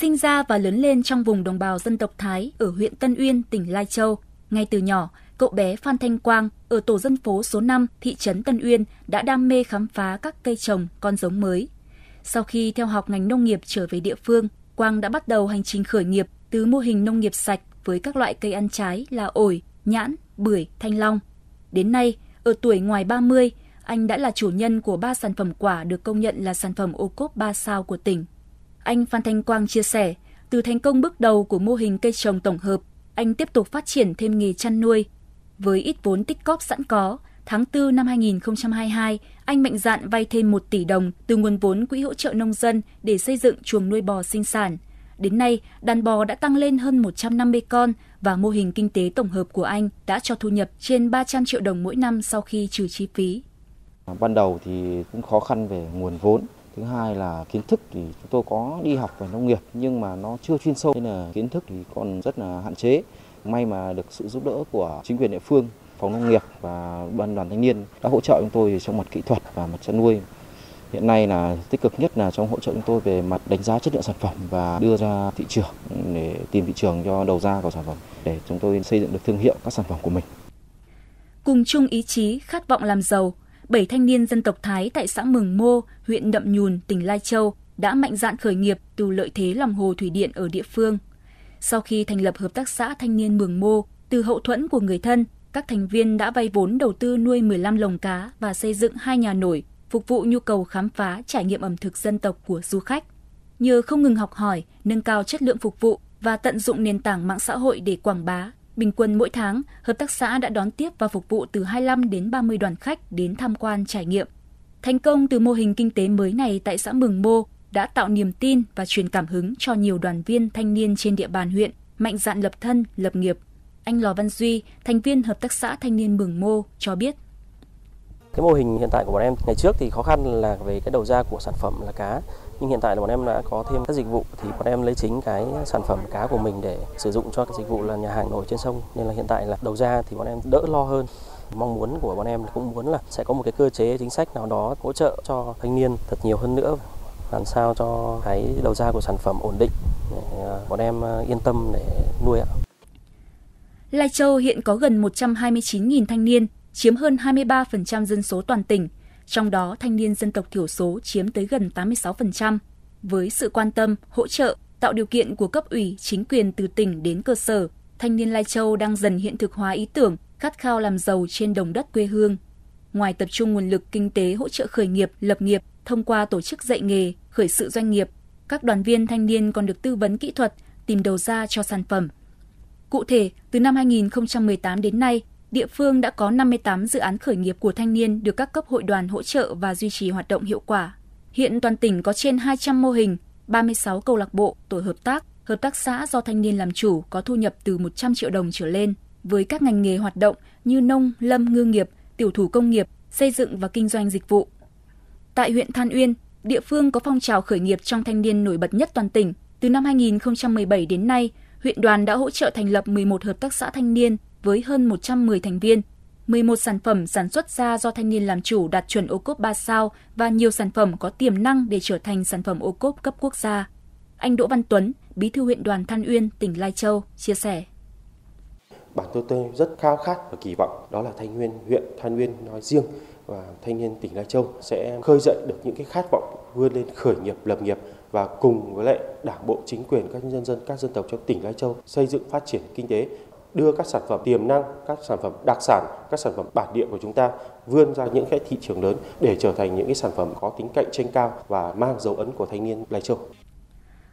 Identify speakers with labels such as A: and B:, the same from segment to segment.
A: Sinh ra và lớn lên trong vùng đồng bào dân tộc Thái ở huyện Tân Uyên, tỉnh Lai Châu, ngay từ nhỏ, cậu bé Phan Thanh Quang ở tổ dân phố số 5 thị trấn Tân Uyên đã đam mê khám phá các cây trồng, con giống mới. Sau khi theo học ngành nông nghiệp trở về địa phương, Quang đã bắt đầu hành trình khởi nghiệp từ mô hình nông nghiệp sạch với các loại cây ăn trái là ổi, nhãn, bưởi, thanh long. Đến nay, ở tuổi ngoài 30, anh đã là chủ nhân của ba sản phẩm quả được công nhận là sản phẩm ô cốp 3 sao của tỉnh. Anh Phan Thanh Quang chia sẻ, từ thành công bước đầu của mô hình cây trồng tổng hợp, anh tiếp tục phát triển thêm nghề chăn nuôi. Với ít vốn tích cóp sẵn có, tháng 4 năm 2022, anh mạnh dạn vay thêm 1 tỷ đồng từ nguồn vốn Quỹ hỗ trợ nông dân để xây dựng chuồng nuôi bò sinh sản. Đến nay, đàn bò đã tăng lên hơn 150 con và mô hình kinh tế tổng hợp của anh đã cho thu nhập trên 300 triệu đồng mỗi năm sau khi trừ chi phí.
B: Ban đầu thì cũng khó khăn về nguồn vốn. Thứ hai là kiến thức thì chúng tôi có đi học về nông nghiệp nhưng mà nó chưa chuyên sâu nên là kiến thức thì còn rất là hạn chế. May mà được sự giúp đỡ của chính quyền địa phương, phòng nông nghiệp và ban đoàn thanh niên đã hỗ trợ chúng tôi trong mặt kỹ thuật và mặt chăn nuôi. Hiện nay là tích cực nhất là trong hỗ trợ chúng tôi về mặt đánh giá chất lượng sản phẩm và đưa ra thị trường để tìm thị trường cho đầu ra của sản phẩm để chúng tôi xây dựng được thương hiệu các sản phẩm của mình.
A: Cùng chung ý chí khát vọng làm giàu, bảy thanh niên dân tộc Thái tại xã Mường Mô, huyện Nậm Nhùn, tỉnh Lai Châu đã mạnh dạn khởi nghiệp từ lợi thế lòng hồ thủy điện ở địa phương. Sau khi thành lập hợp tác xã thanh niên Mường Mô, từ hậu thuẫn của người thân, các thành viên đã vay vốn đầu tư nuôi 15 lồng cá và xây dựng hai nhà nổi phục vụ nhu cầu khám phá trải nghiệm ẩm thực dân tộc của du khách. Nhờ không ngừng học hỏi, nâng cao chất lượng phục vụ và tận dụng nền tảng mạng xã hội để quảng bá, bình quân mỗi tháng, hợp tác xã đã đón tiếp và phục vụ từ 25 đến 30 đoàn khách đến tham quan trải nghiệm. Thành công từ mô hình kinh tế mới này tại xã Mường Mô đã tạo niềm tin và truyền cảm hứng cho nhiều đoàn viên thanh niên trên địa bàn huyện mạnh dạn lập thân, lập nghiệp. Anh Lò Văn Duy, thành viên hợp tác xã thanh niên Mường Mô cho biết.
C: Cái mô hình hiện tại của bọn em ngày trước thì khó khăn là về cái đầu ra của sản phẩm là cá. Nhưng hiện tại là bọn em đã có thêm các dịch vụ thì bọn em lấy chính cái sản phẩm cá của mình để sử dụng cho cái dịch vụ là nhà hàng nổi trên sông. Nên là hiện tại là đầu ra thì bọn em đỡ lo hơn. Mong muốn của bọn em cũng muốn là sẽ có một cái cơ chế chính sách nào đó hỗ trợ cho thanh niên thật nhiều hơn nữa. Làm sao cho cái đầu ra của sản phẩm ổn định để à, bọn em à, yên tâm để nuôi ạ.
A: Lai Châu hiện có gần 129.000 thanh niên, chiếm hơn 23% dân số toàn tỉnh, trong đó thanh niên dân tộc thiểu số chiếm tới gần 86%. Với sự quan tâm, hỗ trợ, tạo điều kiện của cấp ủy, chính quyền từ tỉnh đến cơ sở, thanh niên Lai Châu đang dần hiện thực hóa ý tưởng khát khao làm giàu trên đồng đất quê hương. Ngoài tập trung nguồn lực kinh tế hỗ trợ khởi nghiệp, lập nghiệp thông qua tổ chức dạy nghề, khởi sự doanh nghiệp, các đoàn viên thanh niên còn được tư vấn kỹ thuật, tìm đầu ra cho sản phẩm. Cụ thể, từ năm 2018 đến nay, địa phương đã có 58 dự án khởi nghiệp của thanh niên được các cấp hội đoàn hỗ trợ và duy trì hoạt động hiệu quả. Hiện toàn tỉnh có trên 200 mô hình, 36 câu lạc bộ, tổ hợp tác, hợp tác xã do thanh niên làm chủ có thu nhập từ 100 triệu đồng trở lên với các ngành nghề hoạt động như nông, lâm, ngư nghiệp, tiểu thủ công nghiệp, xây dựng và kinh doanh dịch vụ. Tại huyện Than Uyên, địa phương có phong trào khởi nghiệp trong thanh niên nổi bật nhất toàn tỉnh. Từ năm 2017 đến nay, huyện đoàn đã hỗ trợ thành lập 11 hợp tác xã thanh niên với hơn 110 thành viên. 11 sản phẩm sản xuất ra do thanh niên làm chủ đạt chuẩn ô cốp 3 sao và nhiều sản phẩm có tiềm năng để trở thành sản phẩm ô cốp cấp quốc gia. Anh Đỗ Văn Tuấn, Bí thư huyện đoàn Than Uyên, tỉnh Lai Châu, chia sẻ.
D: Bản thân tôi rất khao khát và kỳ vọng đó là Thanh Nguyên, huyện Than Uyên nói riêng và thanh niên tỉnh Lai Châu sẽ khơi dậy được những cái khát vọng vươn lên khởi nghiệp lập nghiệp và cùng với lại đảng bộ chính quyền các nhân dân các dân tộc trong tỉnh Lai Châu xây dựng phát triển kinh tế đưa các sản phẩm tiềm năng, các sản phẩm đặc sản, các sản phẩm bản địa của chúng ta vươn ra những cái thị trường lớn để trở thành những cái sản phẩm có tính cạnh tranh cao và mang dấu ấn của thanh niên Lai Châu.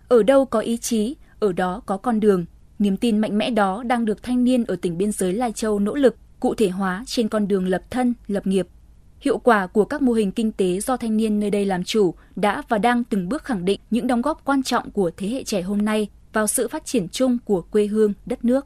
A: Ở đâu có ý chí, ở đó có con đường. Niềm tin mạnh mẽ đó đang được thanh niên ở tỉnh biên giới Lai Châu nỗ lực cụ thể hóa trên con đường lập thân, lập nghiệp. Hiệu quả của các mô hình kinh tế do thanh niên nơi đây làm chủ đã và đang từng bước khẳng định những đóng góp quan trọng của thế hệ trẻ hôm nay vào sự phát triển chung của quê hương, đất nước.